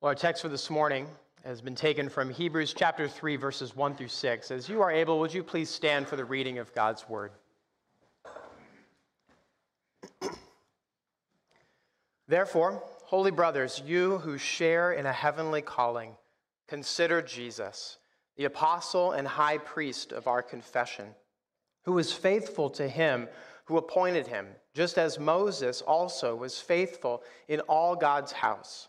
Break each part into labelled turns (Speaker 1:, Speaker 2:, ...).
Speaker 1: Well, our text for this morning has been taken from Hebrews chapter 3, verses 1 through 6. As you are able, would you please stand for the reading of God's word? Therefore, holy brothers, you who share in a heavenly calling, consider Jesus, the apostle and high priest of our confession, who was faithful to him who appointed him, just as Moses also was faithful in all God's house.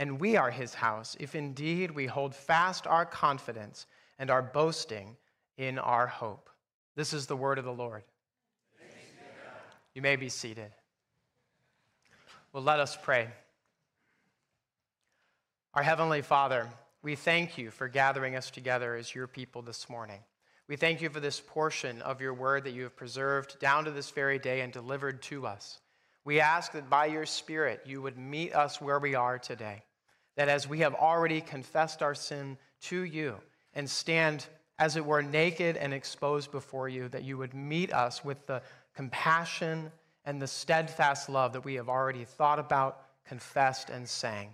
Speaker 1: and we are his house, if indeed we hold fast our confidence and our boasting in our hope. This is the word of the Lord. You may be seated. Well, let us pray. Our Heavenly Father, we thank you for gathering us together as your people this morning. We thank you for this portion of your word that you have preserved down to this very day and delivered to us. We ask that by your Spirit you would meet us where we are today that as we have already confessed our sin to you and stand, as it were, naked and exposed before you, that you would meet us with the compassion and the steadfast love that we have already thought about, confessed, and sang.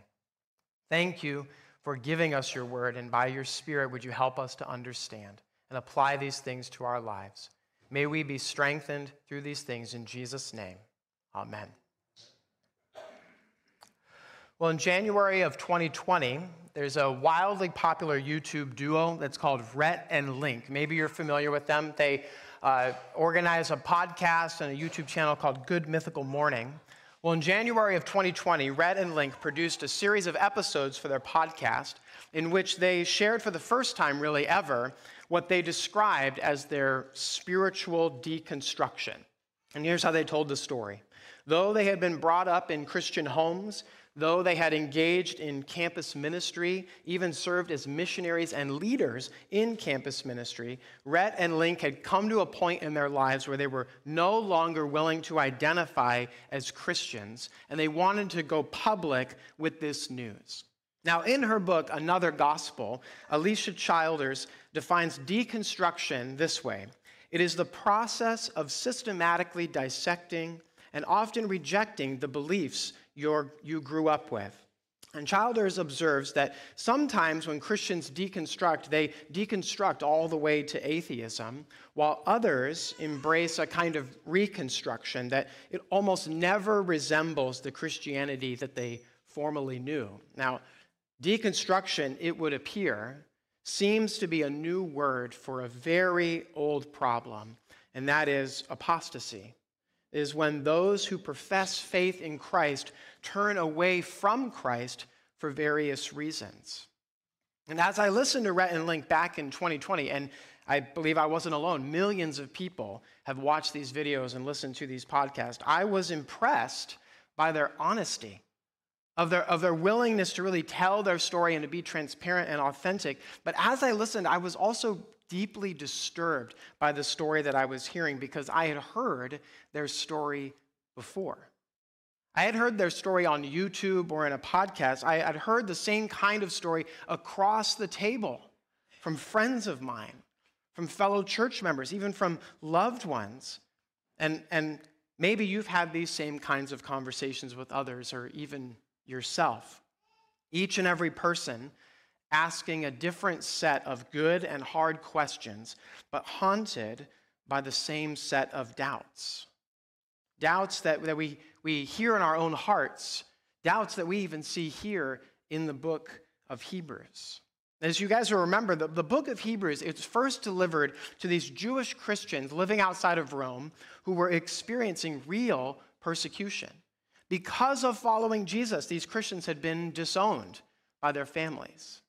Speaker 1: Thank you for giving us your word, and by your Spirit, would you help us to understand and apply these things to our lives? May we be strengthened through these things in Jesus' name. Amen. Well, in January of 2020, there's a wildly popular YouTube duo that's called Rhett and Link. Maybe you're familiar with them. They uh, organize a podcast and a YouTube channel called Good Mythical Morning. Well, in January of 2020, Rhett and Link produced a series of episodes for their podcast in which they shared for the first time, really ever, what they described as their spiritual deconstruction. And here's how they told the story. Though they had been brought up in Christian homes, Though they had engaged in campus ministry, even served as missionaries and leaders in campus ministry, Rhett and Link had come to a point in their lives where they were no longer willing to identify as Christians, and they wanted to go public with this news. Now, in her book, Another Gospel, Alisa Childers defines deconstruction this way it is the process of systematically dissecting and often rejecting the beliefs you grew up with. And Childers observes that sometimes when Christians deconstruct, they deconstruct all the way to atheism, while others embrace a kind of reconstruction that it almost never resembles the Christianity that they formerly knew. Now, deconstruction, it would appear, seems to be a new word for a very old problem, and that is apostasy is when those who profess faith in Christ turn away from Christ for various reasons. And as I listened to Rhett and Link back in 2020, and I believe I wasn't alone, millions of people have watched these videos and listened to these podcasts. I was impressed by their honesty, of their, of their willingness to really tell their story and to be transparent and authentic. But as I listened, I was also deeply disturbed by the story that I was hearing because I had heard their story before. I had heard their story on YouTube or in a podcast. I had heard the same kind of story across the table from friends of mine, from fellow church members, even from loved ones. And, and maybe you've had these same kinds of conversations with others or even yourself. Each and every person asking a different set of good and hard questions, but haunted by the same set of doubts. Doubts that, that we, we hear in our own hearts, doubts that we even see here in the book of Hebrews. As you guys will remember, the, the book of Hebrews, it's first delivered to these Jewish Christians living outside of Rome who were experiencing real persecution. Because of following Jesus, these Christians had been disowned by their families.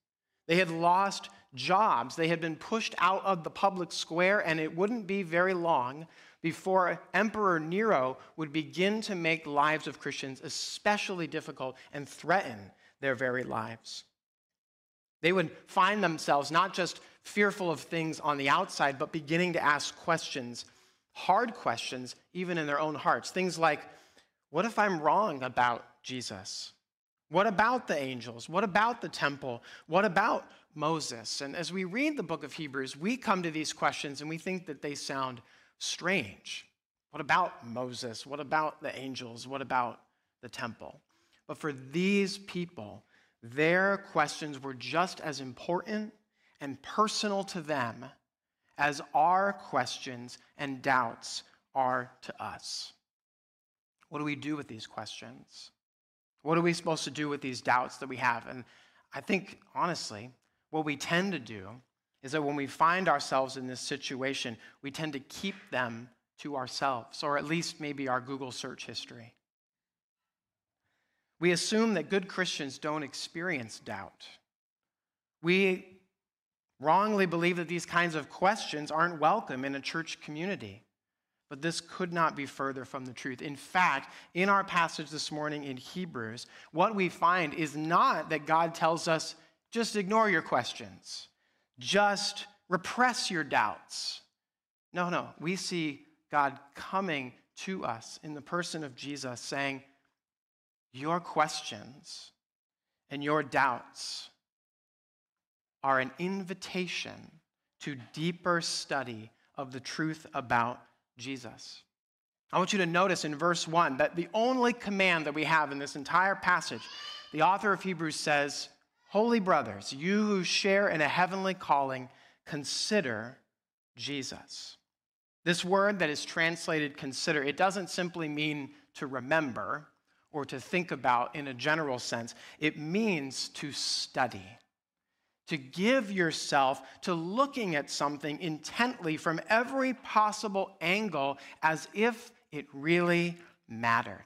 Speaker 1: They had lost jobs. They had been pushed out of the public square, and it wouldn't be very long before Emperor Nero would begin to make lives of Christians especially difficult and threaten their very lives. They would find themselves not just fearful of things on the outside, but beginning to ask questions, hard questions, even in their own hearts. Things like, what if I'm wrong about Jesus? What about the angels? What about the temple? What about Moses? And as we read the book of Hebrews, we come to these questions and we think that they sound strange. What about Moses? What about the angels? What about the temple? But for these people, their questions were just as important and personal to them as our questions and doubts are to us. What do we do with these questions? What are we supposed to do with these doubts that we have? And I think, honestly, what we tend to do is that when we find ourselves in this situation, we tend to keep them to ourselves, or at least maybe our Google search history. We assume that good Christians don't experience doubt. We wrongly believe that these kinds of questions aren't welcome in a church community. But this could not be further from the truth. In fact, in our passage this morning in Hebrews, what we find is not that God tells us just ignore your questions, just repress your doubts. No, no. We see God coming to us in the person of Jesus saying, Your questions and your doubts are an invitation to deeper study of the truth about Jesus. I want you to notice in verse 1 that the only command that we have in this entire passage, the author of Hebrews says, Holy brothers, you who share in a heavenly calling, consider Jesus. This word that is translated consider, it doesn't simply mean to remember or to think about in a general sense, it means to study to give yourself to looking at something intently from every possible angle as if it really mattered.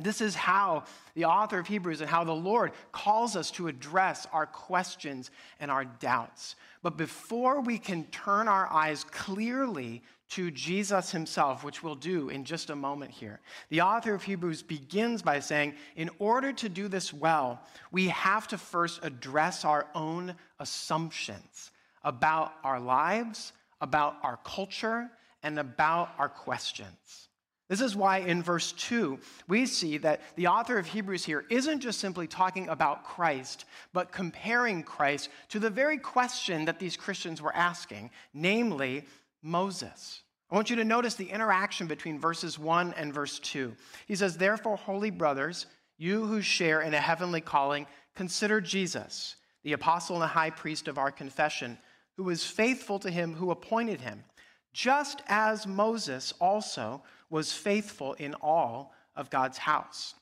Speaker 1: This is how the author of Hebrews and how the Lord calls us to address our questions and our doubts. But before we can turn our eyes clearly to Jesus himself, which we'll do in just a moment here. The author of Hebrews begins by saying, in order to do this well, we have to first address our own assumptions about our lives, about our culture, and about our questions. This is why in verse 2, we see that the author of Hebrews here isn't just simply talking about Christ, but comparing Christ to the very question that these Christians were asking, namely, Moses. I want you to notice the interaction between verses 1 and verse 2. He says, Therefore, holy brothers, you who share in a heavenly calling, consider Jesus, the apostle and the high priest of our confession, who was faithful to him who appointed him, just as Moses also was faithful in all of God's house.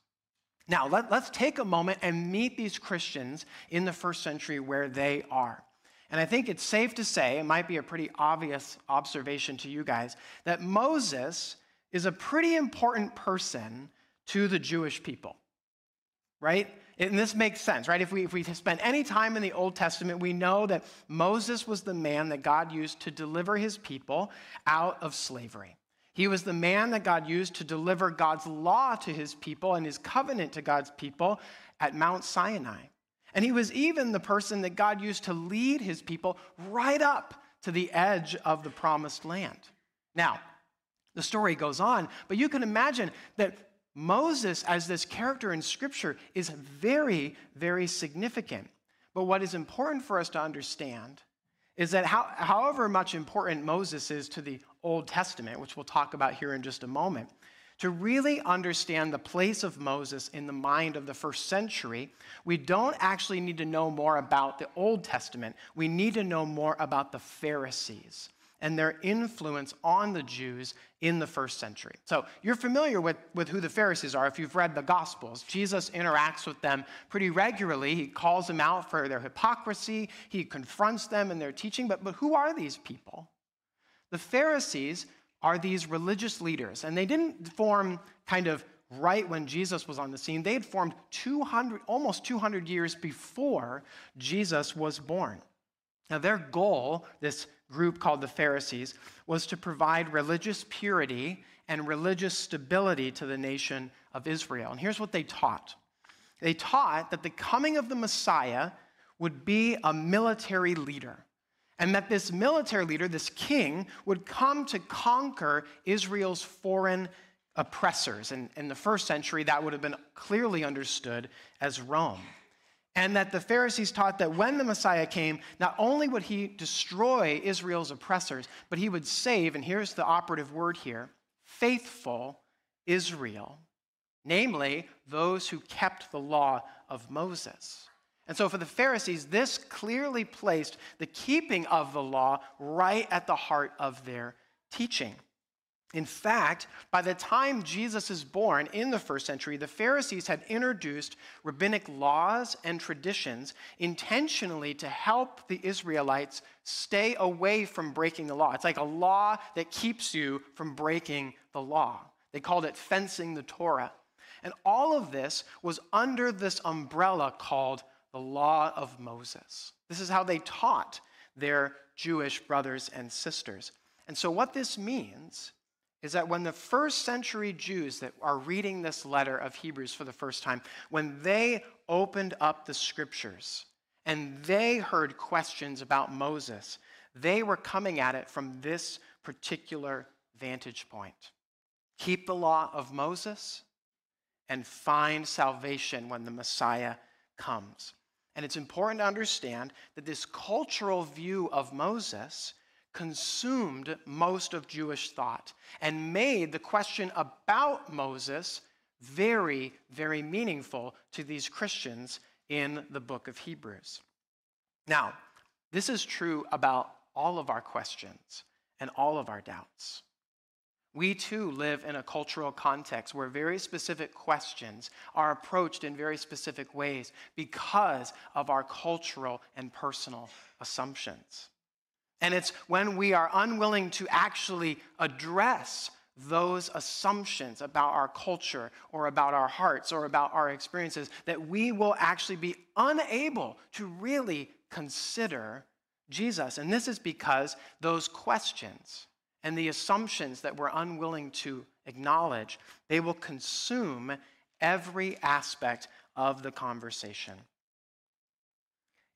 Speaker 1: Now, let, us take a moment and meet these Christians in the first century where they are. And I think it's safe to say, it might be a pretty obvious observation to you guys, that Moses is a pretty important person to the Jewish people, right? And this makes sense, right? If we, if we spend any time in the Old Testament, we know that Moses was the man that God used to deliver his people out of slavery. He was the man that God used to deliver God's law to his people and his covenant to God's people at Mount Sinai. And he was even the person that God used to lead his people right up to the edge of the promised land. Now, the story goes on, but you can imagine that Moses, as this character in Scripture, is very, very significant. But what is important for us to understand is that how, however much important Moses is to the Old Testament, which we'll talk about here in just a moment, to really understand the place of Moses in the mind of the first century, we don't actually need to know more about the Old Testament. We need to know more about the Pharisees and their influence on the Jews in the first century. So you're familiar with, with who the Pharisees are if you've read the Gospels. Jesus interacts with them pretty regularly. He calls them out for their hypocrisy, he confronts them in their teaching. But, but who are these people? The Pharisees are these religious leaders, and they didn't form kind of right when Jesus was on the scene. They had formed 200, almost 200 years before Jesus was born. Now, their goal, this group called the Pharisees, was to provide religious purity and religious stability to the nation of Israel. And here's what they taught they taught that the coming of the Messiah would be a military leader. And that this military leader, this king, would come to conquer Israel's foreign oppressors. And in the first century, that would have been clearly understood as Rome. And that the Pharisees taught that when the Messiah came, not only would he destroy Israel's oppressors, but he would save, and here's the operative word here faithful Israel, namely those who kept the law of Moses. And so for the Pharisees, this clearly placed the keeping of the law right at the heart of their teaching. In fact, by the time Jesus is born in the first century, the Pharisees had introduced rabbinic laws and traditions intentionally to help the Israelites stay away from breaking the law. It's like a law that keeps you from breaking the law. They called it fencing the Torah. And all of this was under this umbrella called the law of Moses. This is how they taught their Jewish brothers and sisters. And so, what this means is that when the first century Jews that are reading this letter of Hebrews for the first time, when they opened up the scriptures and they heard questions about Moses, they were coming at it from this particular vantage point. Keep the law of Moses and find salvation when the Messiah comes. And it's important to understand that this cultural view of Moses consumed most of Jewish thought and made the question about Moses very, very meaningful to these Christians in the book of Hebrews. Now, this is true about all of our questions and all of our doubts. We too live in a cultural context where very specific questions are approached in very specific ways because of our cultural and personal assumptions. And it's when we are unwilling to actually address those assumptions about our culture or about our hearts or about our experiences that we will actually be unable to really consider Jesus. And this is because those questions and the assumptions that we're unwilling to acknowledge, they will consume every aspect of the conversation.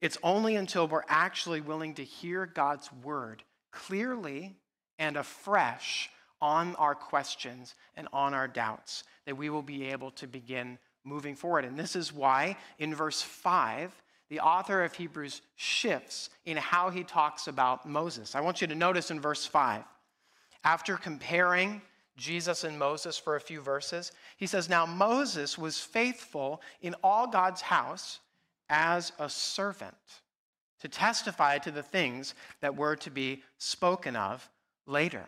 Speaker 1: It's only until we're actually willing to hear God's word clearly and afresh on our questions and on our doubts that we will be able to begin moving forward. And this is why in verse 5, the author of Hebrews shifts in how he talks about Moses. I want you to notice in verse 5 after comparing Jesus and Moses for a few verses, he says, Now Moses was faithful in all God's house as a servant to testify to the things that were to be spoken of later.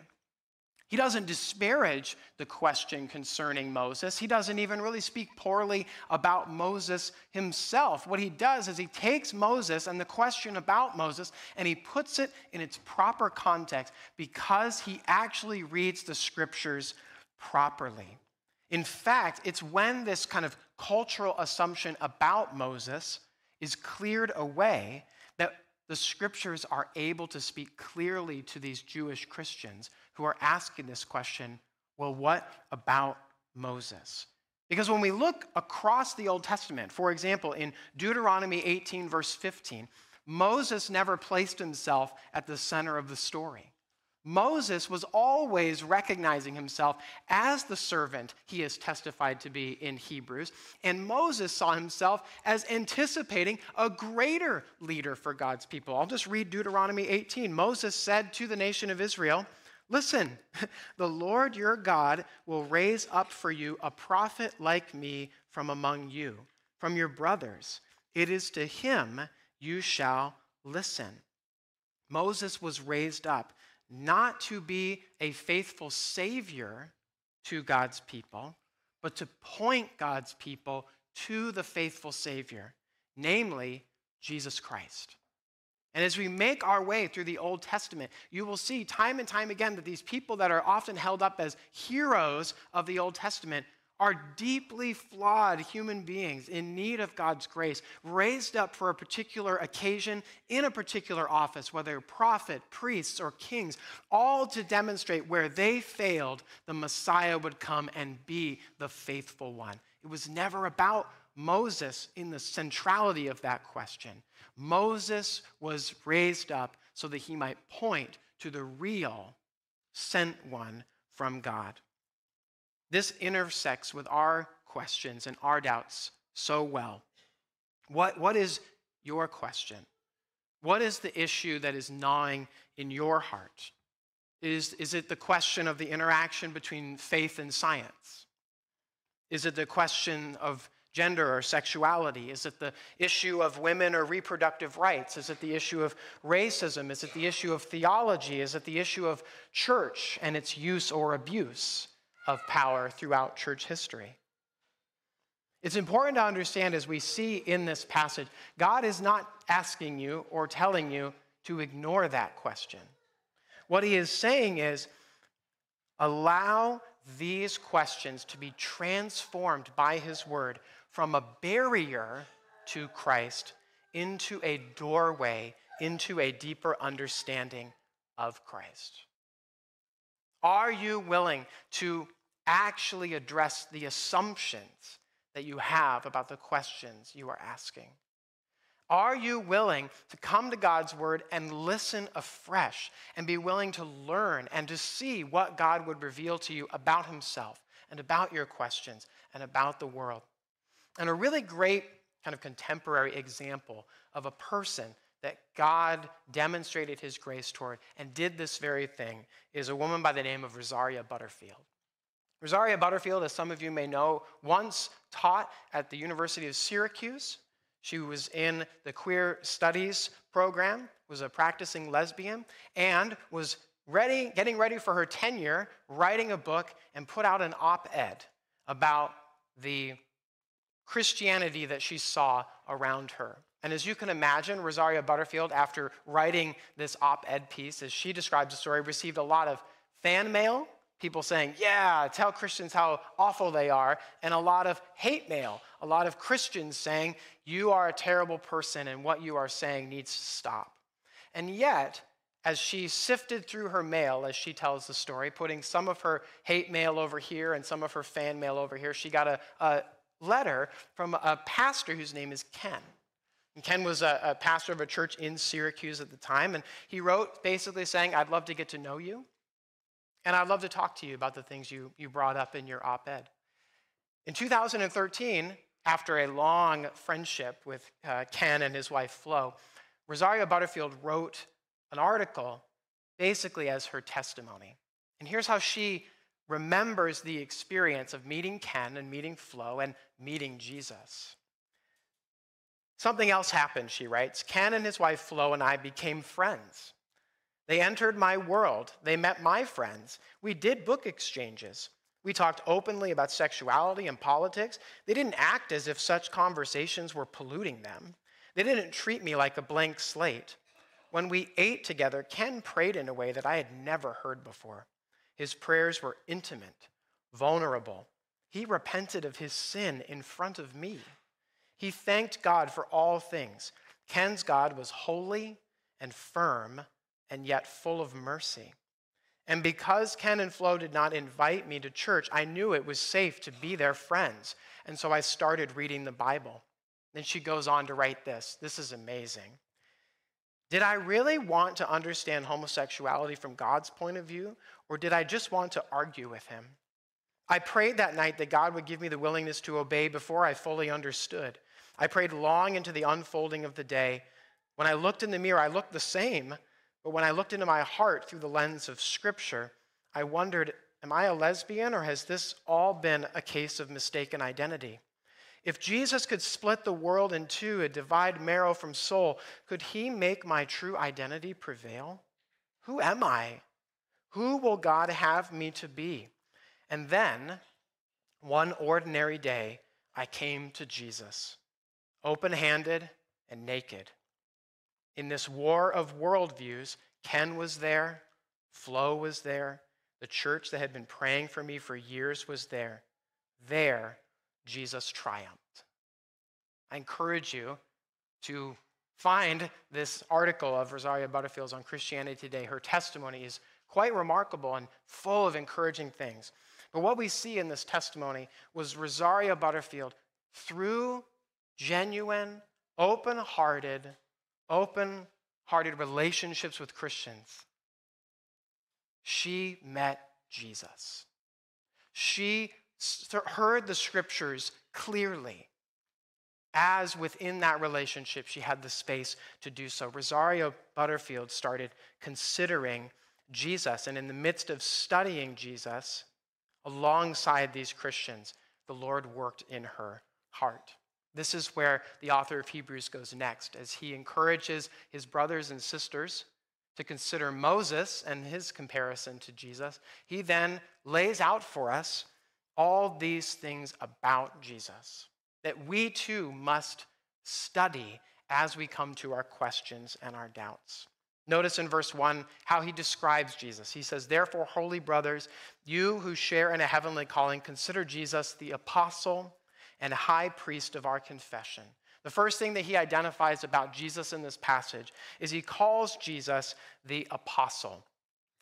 Speaker 1: He doesn't disparage the question concerning Moses. He doesn't even really speak poorly about Moses himself. What he does is he takes Moses and the question about Moses and he puts it in its proper context because he actually reads the scriptures properly. In fact, it's when this kind of cultural assumption about Moses is cleared away the scriptures are able to speak clearly to these Jewish Christians who are asking this question well, what about Moses? Because when we look across the Old Testament, for example, in Deuteronomy 18, verse 15, Moses never placed himself at the center of the story. Moses was always recognizing himself as the servant he is testified to be in Hebrews. And Moses saw himself as anticipating a greater leader for God's people. I'll just read Deuteronomy 18. Moses said to the nation of Israel, Listen, the Lord your God will raise up for you a prophet like me from among you, from your brothers. It is to him you shall listen. Moses was raised up not to be a faithful savior to God's people, but to point God's people to the faithful Savior, namely Jesus Christ. And as we make our way through the Old Testament, you will see time and time again that these people that are often held up as heroes of the Old Testament are deeply flawed human beings in need of God's grace, raised up for a particular occasion in a particular office, whether prophet, priests, or kings, all to demonstrate where they failed, the Messiah would come and be the faithful one. It was never about Moses in the centrality of that question. Moses was raised up so that he might point to the real sent one from God. This intersects with our questions and our doubts so well. What, what is your question? What is the issue that is gnawing in your heart? Is, is it the question of the interaction between faith and science? Is it the question of gender or sexuality? Is it the issue of women or reproductive rights? Is it the issue of racism? Is it the issue of theology? Is it the issue of church and its use or abuse of power throughout church history? It's important to understand as we see in this passage, God is not asking you or telling you to ignore that question. What he is saying is allow these questions to be transformed by his word from a barrier to Christ into a doorway into a deeper understanding of Christ. Are you willing to actually address the assumptions that you have about the questions you are asking? Are you willing to come to God's word and listen afresh and be willing to learn and to see what God would reveal to you about himself and about your questions and about the world? And a really great kind of contemporary example of a person that God demonstrated his grace toward and did this very thing is a woman by the name of Rosaria Butterfield. Rosaria Butterfield, as some of you may know, once taught at the University of Syracuse. She was in the queer studies program, was a practicing lesbian, and was ready, getting ready for her tenure, writing a book and put out an op-ed about the Christianity that she saw around her. And as you can imagine, Rosaria Butterfield, after writing this op ed piece, as she describes the story, received a lot of fan mail people saying, Yeah, tell Christians how awful they are, and a lot of hate mail, a lot of Christians saying, You are a terrible person, and what you are saying needs to stop. And yet, as she sifted through her mail, as she tells the story, putting some of her hate mail over here and some of her fan mail over here, she got a, a letter from a pastor whose name is Ken. And Ken was a, a pastor of a church in Syracuse at the time, and he wrote basically saying, I'd love to get to know you. And I'd love to talk to you about the things you, you brought up in your op ed. In 2013, after a long friendship with uh, Ken and his wife Flo, Rosaria Butterfield wrote an article basically as her testimony. And here's how she remembers the experience of meeting Ken and meeting Flo and meeting Jesus. Something else happened, she writes. Ken and his wife Flo and I became friends. They entered my world. They met my friends. We did book exchanges. We talked openly about sexuality and politics. They didn't act as if such conversations were polluting them. They didn't treat me like a blank slate. When we ate together, Ken prayed in a way that I had never heard before. His prayers were intimate, vulnerable. He repented of his sin in front of me. He thanked God for all things. Ken's God was holy and firm and yet full of mercy. And because Ken and Flo did not invite me to church, I knew it was safe to be their friends. And so I started reading the Bible. Then she goes on to write this. This is amazing. Did I really want to understand homosexuality from God's point of view, or did I just want to argue with him? I prayed that night that God would give me the willingness to obey before I fully understood. I prayed long into the unfolding of the day. When I looked in the mirror, I looked the same, but when I looked into my heart through the lens of Scripture, I wondered Am I a lesbian, or has this all been a case of mistaken identity? If Jesus could split the world in two and divide marrow from soul, could he make my true identity prevail? Who am I? Who will God have me to be? And then, one ordinary day, I came to Jesus, open handed and naked. In this war of worldviews, Ken was there, Flo was there, the church that had been praying for me for years was there. There, Jesus triumphed. I encourage you to find this article of Rosaria Butterfield's on Christianity Today. Her testimony is quite remarkable and full of encouraging things. But what we see in this testimony was Rosaria Butterfield, through genuine, open hearted, open hearted relationships with Christians, she met Jesus. She heard the scriptures clearly as within that relationship she had the space to do so. Rosaria Butterfield started considering Jesus, and in the midst of studying Jesus alongside these Christians, the Lord worked in her heart. This is where the author of Hebrews goes next, as he encourages his brothers and sisters to consider Moses and his comparison to Jesus. He then lays out for us all these things about Jesus that we too must study as we come to our questions and our doubts. Notice in verse 1 how he describes Jesus. He says, Therefore, holy brothers, you who share in a heavenly calling, consider Jesus the apostle and high priest of our confession. The first thing that he identifies about Jesus in this passage is he calls Jesus the apostle.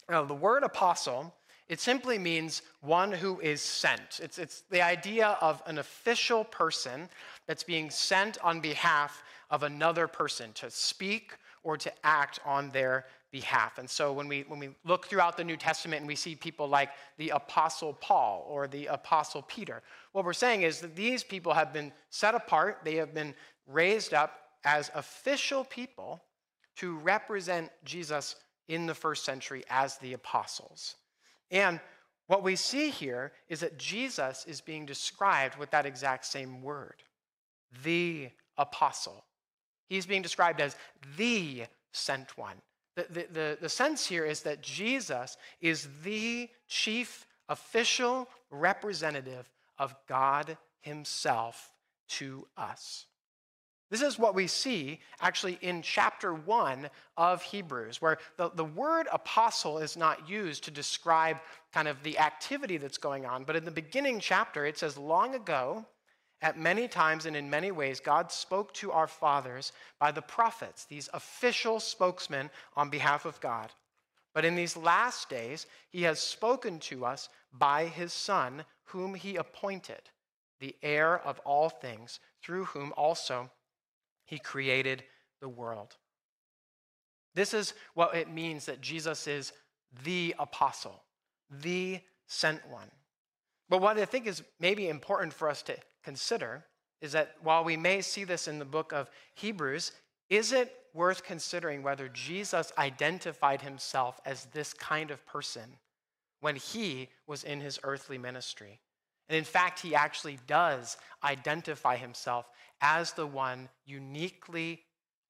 Speaker 1: Now, the word apostle, it simply means one who is sent. It's, it's the idea of an official person that's being sent on behalf of another person to speak or to act on their behalf. And so when we, when we look throughout the New Testament and we see people like the Apostle Paul or the Apostle Peter, what we're saying is that these people have been set apart, they have been raised up as official people to represent Jesus in the first century as the apostles. And what we see here is that Jesus is being described with that exact same word the apostle. He's being described as the sent one. The, the, the, the, sense here is that Jesus is the chief official representative of God Himself to us. This is what we see actually in chapter one of Hebrews, where the, the word apostle is not used to describe kind of the activity that's going on. But in the beginning chapter, it says, Long ago, at many times and in many ways, God spoke to our fathers by the prophets, these official spokesmen on behalf of God. But in these last days, he has spoken to us by his Son, whom he appointed, the heir of all things, through whom also he created the world. This is what it means that Jesus is the apostle, the sent one. But what I think is maybe important for us to consider is that while we may see this in the book of Hebrews, is it worth considering whether Jesus identified himself as this kind of person when he was in his earthly ministry? And in fact, he actually does identify himself as the one uniquely,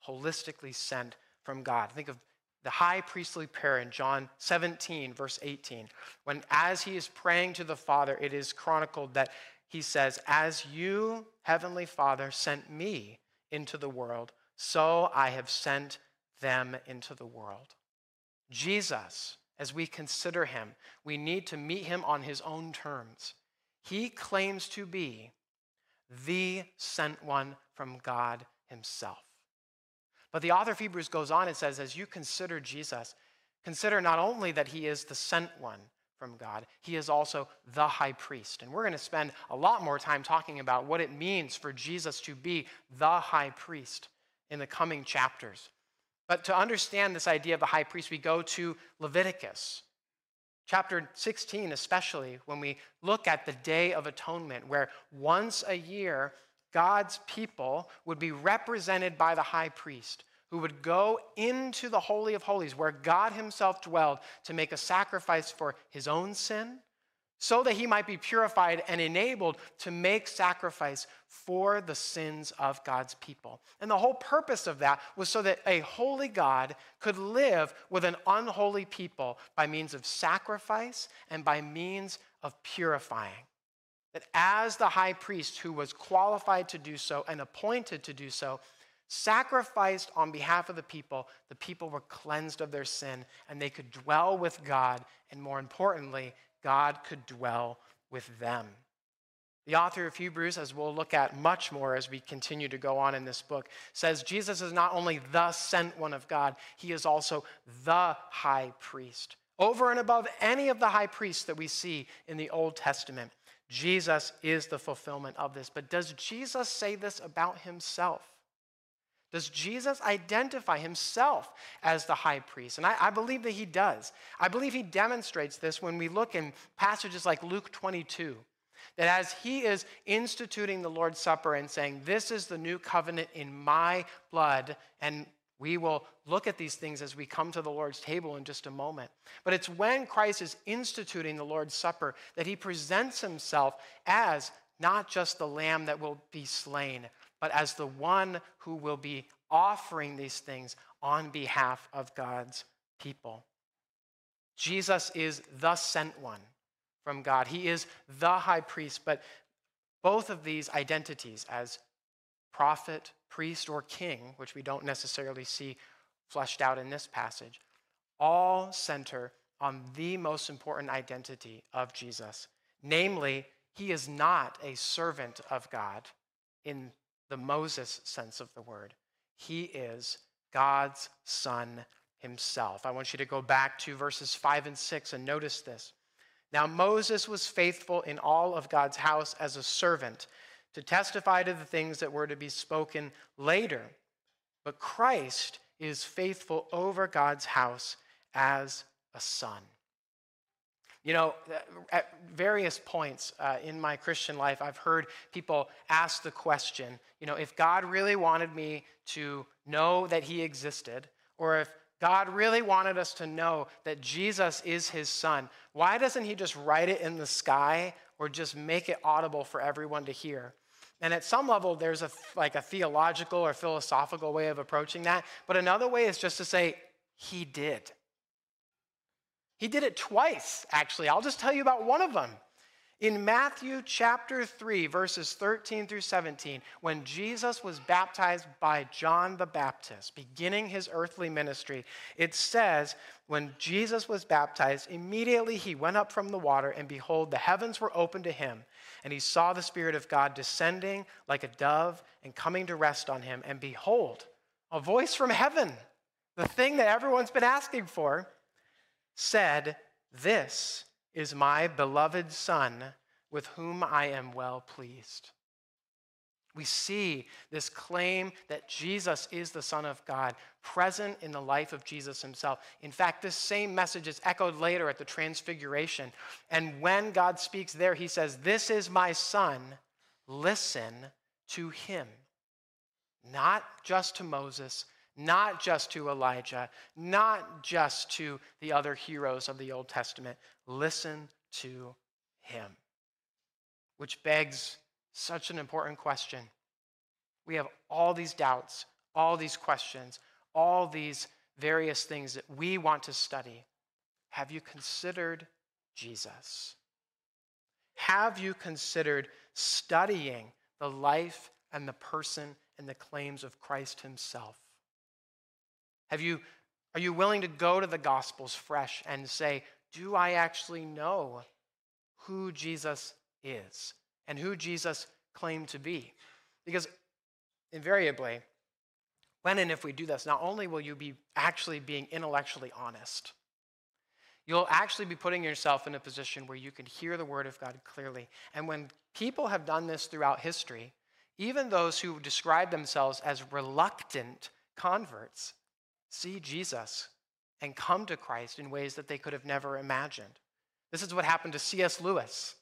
Speaker 1: holistically sent from God. Think of the high priestly prayer in John 17, verse 18, when as he is praying to the Father, it is chronicled that he says, As you, Heavenly Father, sent me into the world, so I have sent them into the world. Jesus, as we consider him, we need to meet him on his own terms. He claims to be the sent one from God himself. But the author of Hebrews goes on and says, as you consider Jesus, consider not only that he is the sent one, from God. He is also the high priest. And we're going to spend a lot more time talking about what it means for Jesus to be the high priest in the coming chapters. But to understand this idea of the high priest, we go to Leviticus. Chapter 16, especially, when we look at the Day of Atonement, where once a year God's people would be represented by the high priest who would go into the Holy of Holies, where God Himself dwelled, to make a sacrifice for His own sin, so that He might be purified and enabled to make sacrifice for the sins of God's people. And the whole purpose of that was so that a holy God could live with an unholy people by means of sacrifice and by means of purifying. That as the high priest who was qualified to do so and appointed to do so, sacrificed on behalf of the people, the people were cleansed of their sin and they could dwell with God. And more importantly, God could dwell with them. The author of Hebrews, as we'll look at much more as we continue to go on in this book, says Jesus is not only the sent one of God, he is also the high priest. Over and above any of the high priests that we see in the Old Testament, Jesus is the fulfillment of this. But does Jesus say this about himself? Does Jesus identify himself as the high priest? And I, I, believe that he does. I believe he demonstrates this when we look in passages like Luke 22. That as he is instituting the Lord's Supper and saying, This is the new covenant in my blood, and we will look at these things as we come to the Lord's table in just a moment. But it's when Christ is instituting the Lord's Supper that he presents himself as not just the lamb that will be slain, but as the one who will be offering these things on behalf of God's people. Jesus is the sent one from God. He is the high priest, but both of these identities as prophet, priest, or king, which we don't necessarily see fleshed out in this passage, all center on the most important identity of Jesus. Namely, he is not a servant of God in the Moses sense of the word. He is God's son himself. I want you to go back to verses 5 and 6 and notice this. Now, Moses was faithful in all of God's house as a servant to testify to the things that were to be spoken later. But Christ is faithful over God's house as a son. You know, at various points uh, in my Christian life, I've heard people ask the question, you know, if God really wanted me to know that he existed, or if God really wanted us to know that Jesus is his son, why doesn't he just write it in the sky or just make it audible for everyone to hear? And at some level, there's a, like a theological or philosophical way of approaching that. But another way is just to say, He did. He did it twice, actually. I'll just tell you about one of them. In Matthew chapter 3, verses 13 through 17, when Jesus was baptized by John the Baptist, beginning his earthly ministry, it says, When Jesus was baptized, immediately he went up from the water, and behold, the heavens were opened to him, and he saw the Spirit of God descending like a dove and coming to rest on him. And behold, a voice from heaven, the thing that everyone's been asking for, said, This is my beloved Son, with whom I am well pleased. We see this claim that Jesus is the Son of God present in the life of Jesus himself. In fact, this same message is echoed later at the Transfiguration. And when God speaks there, he says, This is my Son, listen to him. Not just to Moses, not just to Elijah, not just to the other heroes of the Old Testament. Listen to him. Which begs such an important question. We have all these doubts, all these questions, all these various things that we want to study. Have you considered Jesus? Have you considered studying the life and the person and the claims of Christ himself? Have you, are you willing to go to the Gospels fresh and say, Do I actually know who Jesus is and who Jesus claimed to be? Because invariably, when and if we do this, not only will you be actually being intellectually honest, you'll actually be putting yourself in a position where you can hear the word of God clearly. And when people have done this throughout history, even those who describe themselves as reluctant converts, see Jesus and come to Christ in ways that they could have never imagined. This is what happened to C.S. Lewis.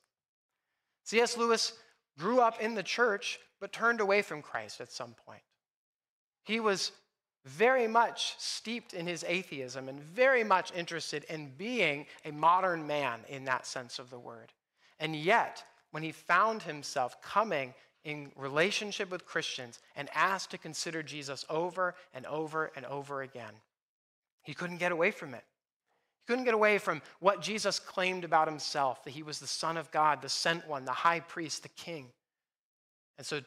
Speaker 1: C.S. Lewis grew up in the church, but turned away from Christ at some point. He was very much steeped in his atheism and very much interested in being a modern man in that sense of the word. And yet, when he found himself coming in relationship with Christians and asked to consider Jesus over and over and over again. He couldn't get away from it. He couldn't get away from what Jesus claimed about himself that he was the Son of God, the sent one, the high priest, the king. And so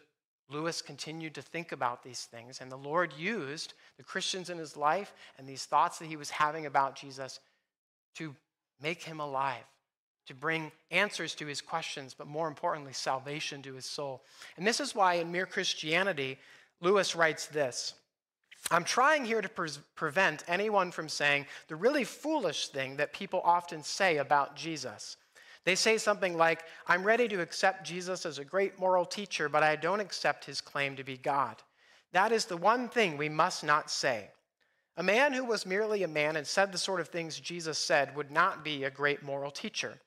Speaker 1: Lewis continued to think about these things, and the Lord used the Christians in his life and these thoughts that he was having about Jesus to make him alive to bring answers to his questions, but more importantly, salvation to his soul. And this is why in Mere Christianity, Lewis writes this I'm trying here to pre- prevent anyone from saying the really foolish thing that people often say about Jesus They say something like, I'm ready to accept Jesus as a great moral teacher, but I don't accept his claim to be God. That is the one thing we must not say. A man who was merely a man and said the sort of things Jesus said would not be a great moral teacher.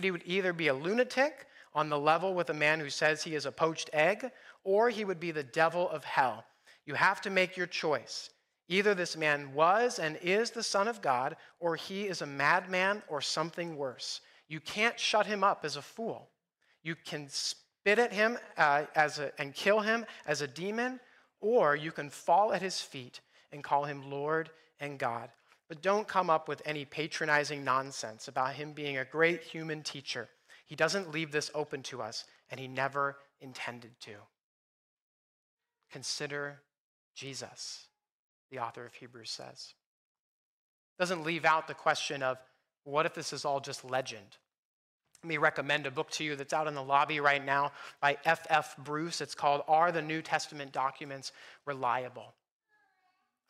Speaker 1: He would either be a lunatic on the level with a man who says he is a poached egg, or he would be the devil of hell. You have to make your choice. Either this man was and is the Son of God, or he is a madman or something worse. You can't shut him up as a fool. You can spit at him uh, as a, and kill him as a demon, or you can fall at his feet and call him Lord and God. But don't come up with any patronizing nonsense about him being a great human teacher. He doesn't leave this open to us, and he never intended to. Consider Jesus, the author of Hebrews says. Doesn't leave out the question of what if this is all just legend? Let me recommend a book to you that's out in the lobby right now by F.F. F. Bruce. It's called Are the New Testament Documents Reliable?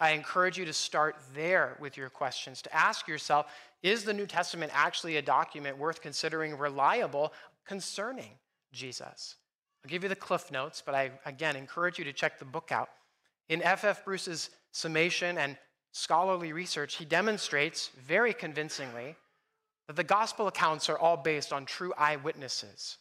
Speaker 1: I encourage you to start there with your questions, to ask yourself is the New Testament actually a document worth considering reliable concerning Jesus? I'll give you the cliff notes, but I again encourage you to check the book out. In F.F. Bruce's summation and scholarly research, he demonstrates very convincingly that the gospel accounts are all based on true eyewitnesses,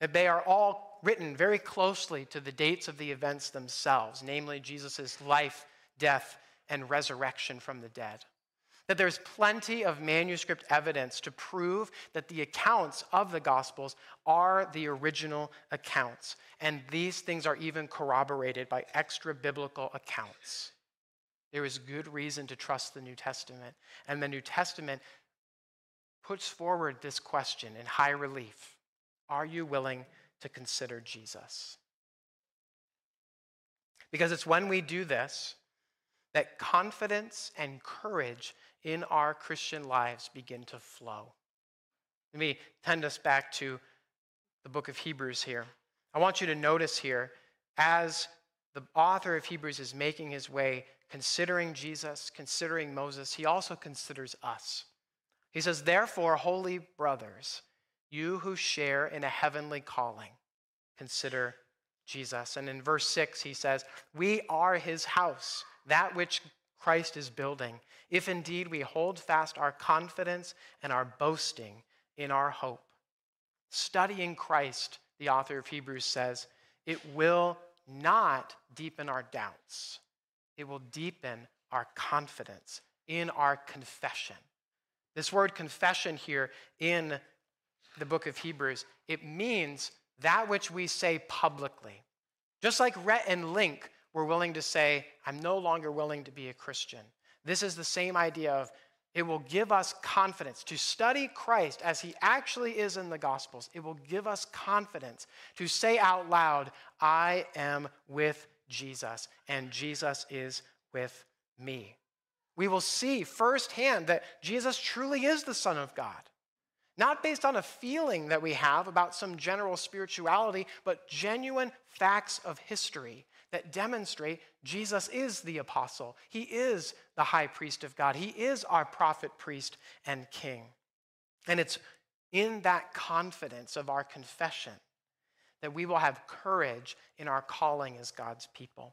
Speaker 1: that they are all written very closely to the dates of the events themselves, namely Jesus' life, death, and resurrection from the dead. That there's plenty of manuscript evidence to prove that the accounts of the Gospels are the original accounts. And these things are even corroborated by extra biblical accounts. There is good reason to trust the New Testament. And the New Testament puts forward this question in high relief Are you willing to consider Jesus? Because it's when we do this that confidence and courage in our Christian lives begin to flow. Let me tend us back to the book of Hebrews here. I want you to notice here, as the author of Hebrews is making his way, considering Jesus, considering Moses, he also considers us. He says, Therefore, holy brothers, you who share in a heavenly calling, consider Jesus. And in verse 6, he says, We are his house, that which Christ is building, if indeed we hold fast our confidence and our boasting in our hope. Studying Christ, the author of Hebrews says, it will not deepen our doubts, it will deepen our confidence in our confession. This word confession here in the book of Hebrews, it means that which we say publicly. Just like Rhett and Link were willing to say, I'm no longer willing to be a Christian. This is the same idea of it will give us confidence to study Christ as he actually is in the Gospels. It will give us confidence to say out loud, I am with Jesus, and Jesus is with me we will see firsthand that Jesus truly is the Son of God. Not based on a feeling that we have about some general spirituality, but genuine facts of history that demonstrate Jesus is the apostle. He is the high priest of God. He is our prophet, priest, and king. And it's in that confidence of our confession that we will have courage in our calling as God's people.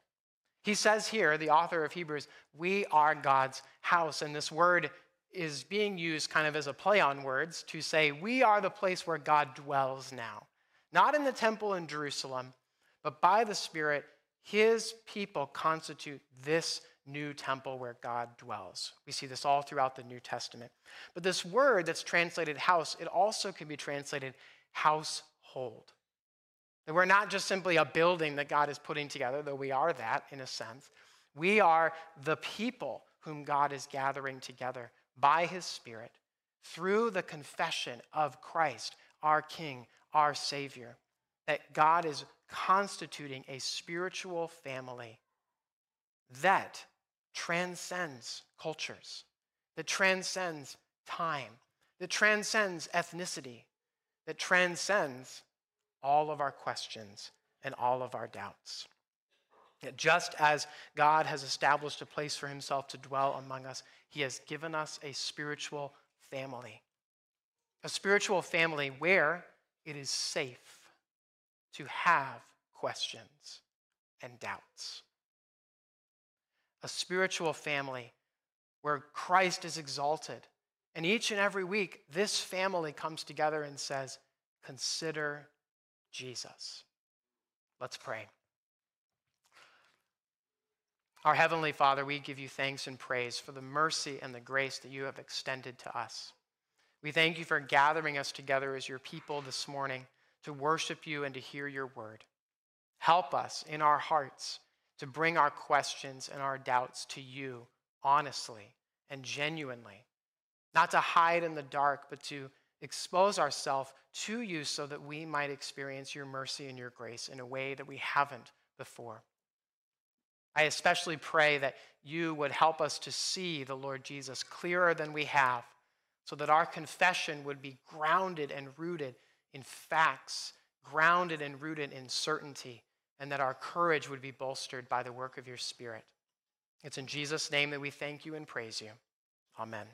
Speaker 1: He says here, the author of Hebrews, we are God's house. And this word is being used kind of as a play on words to say, we are the place where God dwells now. Not in the temple in Jerusalem, but by the Spirit, his people constitute this new temple where God dwells. We see this all throughout the New Testament. But this word that's translated house, it also can be translated household. That we're not just simply a building that God is putting together, though we are that in a sense. We are the people whom God is gathering together by his Spirit through the confession of Christ, our King, our Savior. That God is constituting a spiritual family that transcends cultures, that transcends time, that transcends ethnicity, that transcends all of our questions and all of our doubts. Just as God has established a place for himself to dwell among us, he has given us a spiritual family. a spiritual family where it is safe to have questions and doubts. A spiritual family where Christ is exalted. And each and every week, this family comes together and says, Consider Jesus. Let's pray. Our Heavenly Father, we give you thanks and praise for the mercy and the grace that you have extended to us. We thank you for gathering us together as your people this morning to worship you and to hear your word. Help us in our hearts to bring our questions and our doubts to you honestly and genuinely, not to hide in the dark, but to expose ourselves to you so that we might experience your mercy and your grace in a way that we haven't before. I especially pray that you would help us to see the Lord Jesus clearer than we have so that our confession would be grounded and rooted in facts, grounded and rooted in certainty, and that our courage would be bolstered by the work of your Spirit. It's in Jesus' name that we thank you and praise you. Amen.